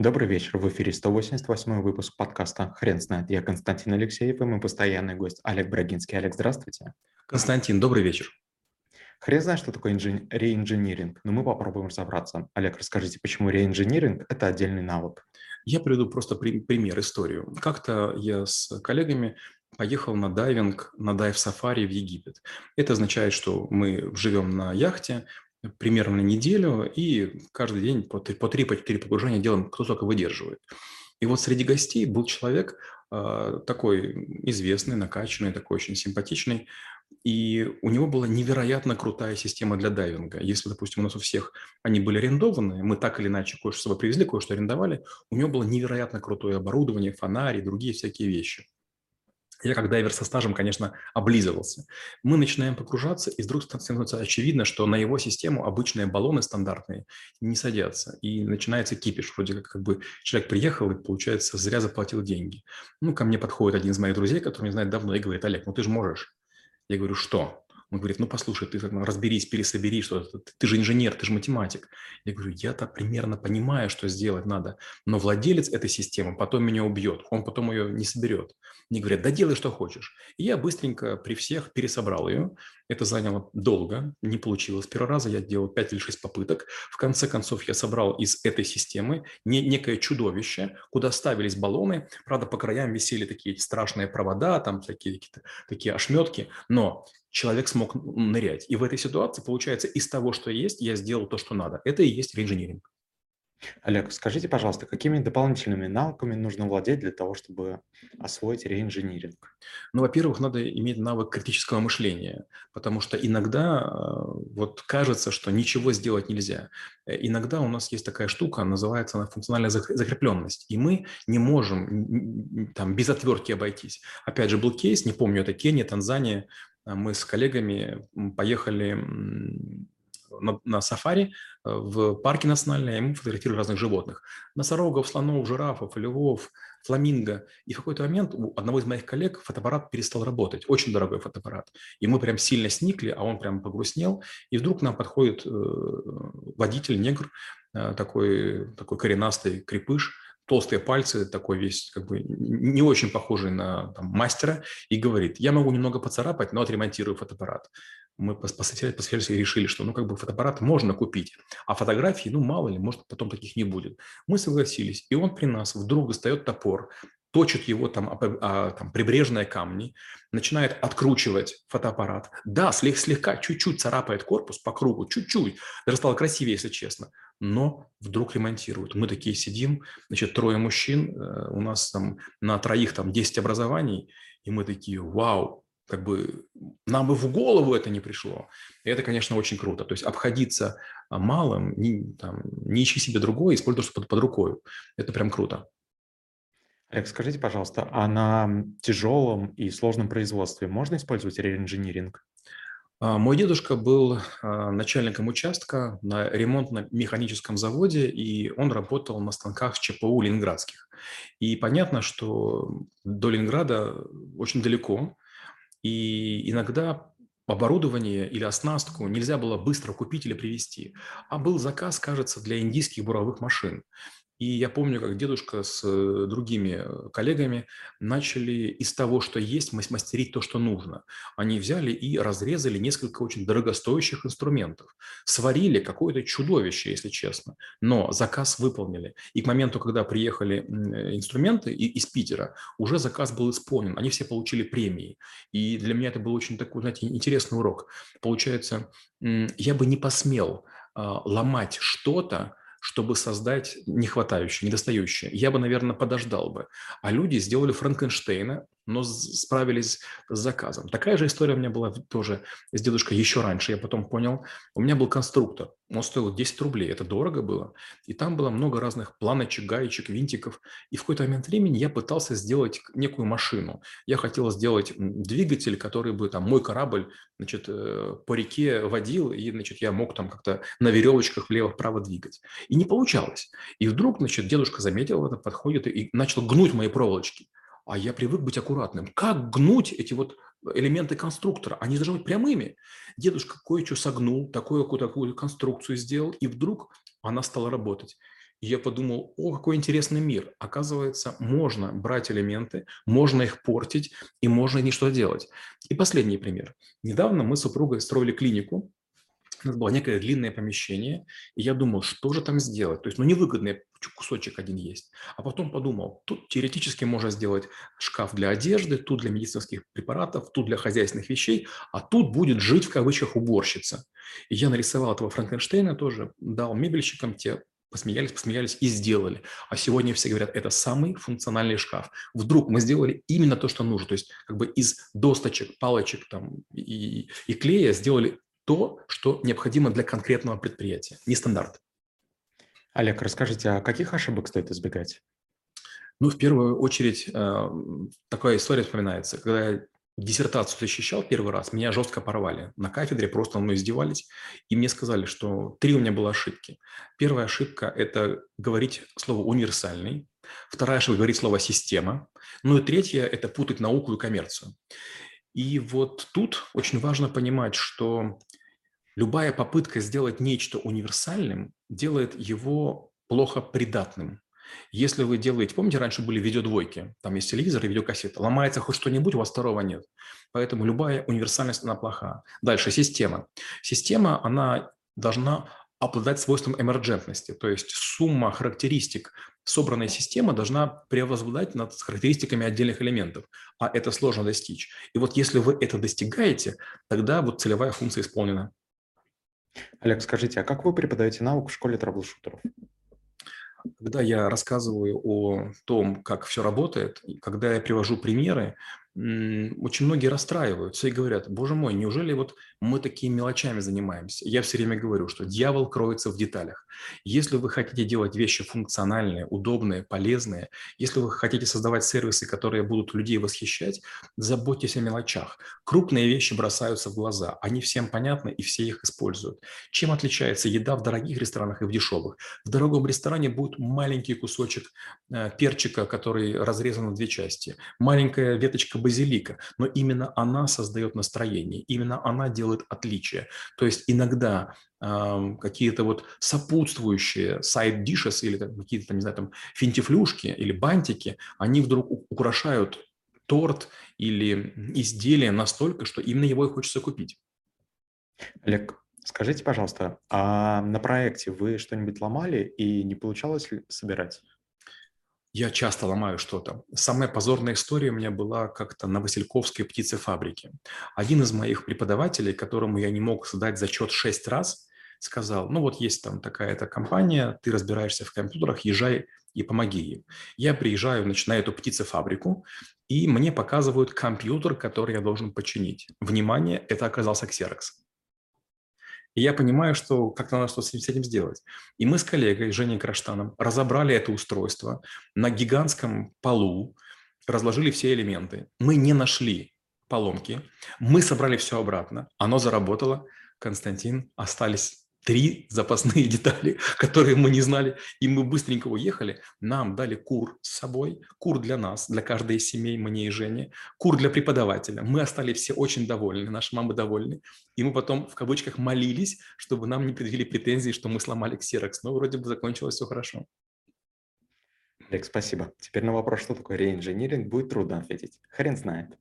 Добрый вечер. В эфире 188 выпуск подкаста «Хрен знает». Я Константин Алексеев и мой постоянный гость Олег Брагинский. Олег, здравствуйте. Константин, добрый вечер. Хрен знает, что такое инжи... реинжиниринг, но мы попробуем разобраться. Олег, расскажите, почему реинжиниринг – это отдельный навык? Я приведу просто при... пример, историю. Как-то я с коллегами поехал на дайвинг, на дайв-сафари в Египет. Это означает, что мы живем на яхте, примерно на неделю, и каждый день по, по 3-4 погружения делаем, кто только выдерживает. И вот среди гостей был человек э, такой известный, накачанный, такой очень симпатичный, и у него была невероятно крутая система для дайвинга. Если, допустим, у нас у всех они были арендованы, мы так или иначе кое-что с собой привезли, кое-что арендовали, у него было невероятно крутое оборудование, фонари, другие всякие вещи. Я как дайвер со стажем, конечно, облизывался. Мы начинаем погружаться, и вдруг становится очевидно, что на его систему обычные баллоны стандартные не садятся. И начинается кипиш. Вроде как, как бы человек приехал и, получается, зря заплатил деньги. Ну, ко мне подходит один из моих друзей, который меня знает давно, и говорит, Олег, ну ты же можешь. Я говорю, что? Он говорит, ну послушай, ты разберись, пересобери что-то, ты же инженер, ты же математик. Я говорю, я-то примерно понимаю, что сделать надо, но владелец этой системы потом меня убьет, он потом ее не соберет. Мне говорят, да делай, что хочешь. И я быстренько при всех пересобрал ее. Это заняло долго, не получилось. Первый раз я делал 5 или 6 попыток. В конце концов я собрал из этой системы не, некое чудовище, куда ставились баллоны. Правда, по краям висели такие страшные провода, там такие, такие ошметки. Но человек смог нырять. И в этой ситуации, получается, из того, что есть, я сделал то, что надо. Это и есть реинжиниринг. Олег, скажите, пожалуйста, какими дополнительными навыками нужно владеть для того, чтобы освоить реинжиниринг? Ну, во-первых, надо иметь навык критического мышления, потому что иногда э, вот кажется, что ничего сделать нельзя. Э, иногда у нас есть такая штука, называется она функциональная закрепленность, и мы не можем там без отвертки обойтись. Опять же, был кейс, не помню, это Кения, Танзания, а мы с коллегами поехали на, на сафари э, в парке национальном, и мы фотографировали разных животных. Носорогов, слонов, жирафов, львов, фламинго. И в какой-то момент у одного из моих коллег фотоаппарат перестал работать. Очень дорогой фотоаппарат. И мы прям сильно сникли, а он прям погрустнел. И вдруг к нам подходит э, водитель, негр, э, такой, такой коренастый крепыш, толстые пальцы, такой весь как бы не очень похожий на там, мастера, и говорит, я могу немного поцарапать, но отремонтирую фотоаппарат. Мы посмотрели и решили, что ну как бы фотоаппарат можно купить, а фотографии, ну мало ли, может потом таких не будет. Мы согласились, и он при нас вдруг достает топор, точит его там, а, там прибрежные камни, начинает откручивать фотоаппарат. Да, слегка, чуть-чуть царапает корпус по кругу, чуть-чуть. Даже стало красивее, если честно. Но вдруг ремонтируют. Мы такие сидим, значит, трое мужчин, э, у нас там на троих там 10 образований, и мы такие, вау, как бы нам бы в голову это не пришло. И это, конечно, очень круто. То есть обходиться а, малым, не, там, не ищи себе другое, используй что под, под рукой. Это прям круто. Олег, скажите, пожалуйста, а на тяжелом и сложном производстве можно использовать реинжиниринг? А, мой дедушка был а, начальником участка на ремонтно-механическом заводе, и он работал на станках ЧПУ ленинградских. И понятно, что до Ленинграда очень далеко, и иногда оборудование или оснастку нельзя было быстро купить или привезти. А был заказ, кажется, для индийских буровых машин. И я помню, как дедушка с э, другими э, коллегами начали из того, что есть, мастерить то, что нужно. Они взяли и разрезали несколько очень дорогостоящих инструментов. Сварили какое-то чудовище, если честно, но заказ выполнили. И к моменту, когда приехали э, инструменты из Питера, уже заказ был исполнен. Они все получили премии. И для меня это был очень такой, знаете, интересный урок. Получается, я бы не посмел а, ломать что-то, чтобы создать нехватающее, недостающее. Я бы, наверное, подождал бы. А люди сделали Франкенштейна, но справились с заказом. Такая же история у меня была тоже с дедушкой еще раньше. Я потом понял, у меня был конструктор. Он стоил 10 рублей, это дорого было. И там было много разных планочек, гаечек, винтиков. И в какой-то момент времени я пытался сделать некую машину. Я хотел сделать двигатель, который бы там мой корабль значит, э, по реке водил, и значит, я мог там как-то на веревочках влево-вправо двигать. И не получалось. И вдруг значит, дедушка заметил это, подходит и начал гнуть мои проволочки а я привык быть аккуратным. Как гнуть эти вот элементы конструктора? Они должны быть прямыми. Дедушка кое-что согнул, такую, такую конструкцию сделал, и вдруг она стала работать. И я подумал, о, какой интересный мир. Оказывается, можно брать элементы, можно их портить, и можно не что делать. И последний пример. Недавно мы с супругой строили клинику, у нас было некое длинное помещение, и я думал, что же там сделать. То есть, ну, невыгодный кусочек один есть. А потом подумал, тут теоретически можно сделать шкаф для одежды, тут для медицинских препаратов, тут для хозяйственных вещей, а тут будет жить в кавычках уборщица. И я нарисовал этого Франкенштейна тоже, дал мебельщикам, те посмеялись, посмеялись и сделали. А сегодня все говорят, это самый функциональный шкаф. Вдруг мы сделали именно то, что нужно. То есть как бы из досточек, палочек там, и, и клея сделали то, что необходимо для конкретного предприятия, не стандарт. Олег, расскажите, а каких ошибок стоит избегать? Ну, в первую очередь, э, такая история вспоминается. Когда я диссертацию защищал первый раз, меня жестко порвали. На кафедре просто мной издевались, и мне сказали, что три у меня было ошибки. Первая ошибка – это говорить слово «универсальный». Вторая ошибка – говорить слово «система». Ну и третья – это путать науку и коммерцию. И вот тут очень важно понимать, что любая попытка сделать нечто универсальным делает его плохо придатным. Если вы делаете, помните, раньше были видеодвойки, там есть телевизор и видеокассета, ломается хоть что-нибудь, у вас второго нет. Поэтому любая универсальность, она плоха. Дальше, система. Система, она должна обладать свойством эмерджентности, то есть сумма характеристик собранной системы должна превозбладать над характеристиками отдельных элементов, а это сложно достичь. И вот если вы это достигаете, тогда вот целевая функция исполнена. Олег, скажите, а как вы преподаете науку в школе трэблшутеров? Когда я рассказываю о том, как все работает, когда я привожу примеры, очень многие расстраиваются и говорят, боже мой, неужели вот мы такими мелочами занимаемся? Я все время говорю, что дьявол кроется в деталях. Если вы хотите делать вещи функциональные, удобные, полезные, если вы хотите создавать сервисы, которые будут людей восхищать, заботьтесь о мелочах. Крупные вещи бросаются в глаза, они всем понятны и все их используют. Чем отличается еда в дорогих ресторанах и в дешевых? В дорогом ресторане будет маленький кусочек э, перчика, который разрезан в две части, маленькая веточка базилика, но именно она создает настроение, именно она делает отличие. То есть иногда э, какие-то вот сопутствующие dishes или какие-то, не знаю, там финтифлюшки или бантики, они вдруг украшают торт или изделие настолько, что именно его и хочется купить. Олег, скажите, пожалуйста, а на проекте вы что-нибудь ломали и не получалось ли собирать? Я часто ломаю что-то. Самая позорная история у меня была как-то на Васильковской птицефабрике. Один из моих преподавателей, которому я не мог сдать зачет шесть раз, сказал, ну вот есть там такая-то компания, ты разбираешься в компьютерах, езжай и помоги им. Я приезжаю, начинаю эту птицефабрику, и мне показывают компьютер, который я должен починить. Внимание, это оказался Xerox. И я понимаю, что как-то надо что с этим сделать. И мы с коллегой Женей Краштаном разобрали это устройство на гигантском полу, разложили все элементы. Мы не нашли поломки. Мы собрали все обратно. Оно заработало. Константин, остались три запасные детали, которые мы не знали, и мы быстренько уехали. Нам дали кур с собой, кур для нас, для каждой из семей, мне и Жене, кур для преподавателя. Мы остались все очень довольны, наши мамы довольны, и мы потом в кавычках молились, чтобы нам не предъявили претензии, что мы сломали ксерокс, но вроде бы закончилось все хорошо. Олег, спасибо. Теперь на вопрос, что такое реинжиниринг, будет трудно ответить. Хрен знает.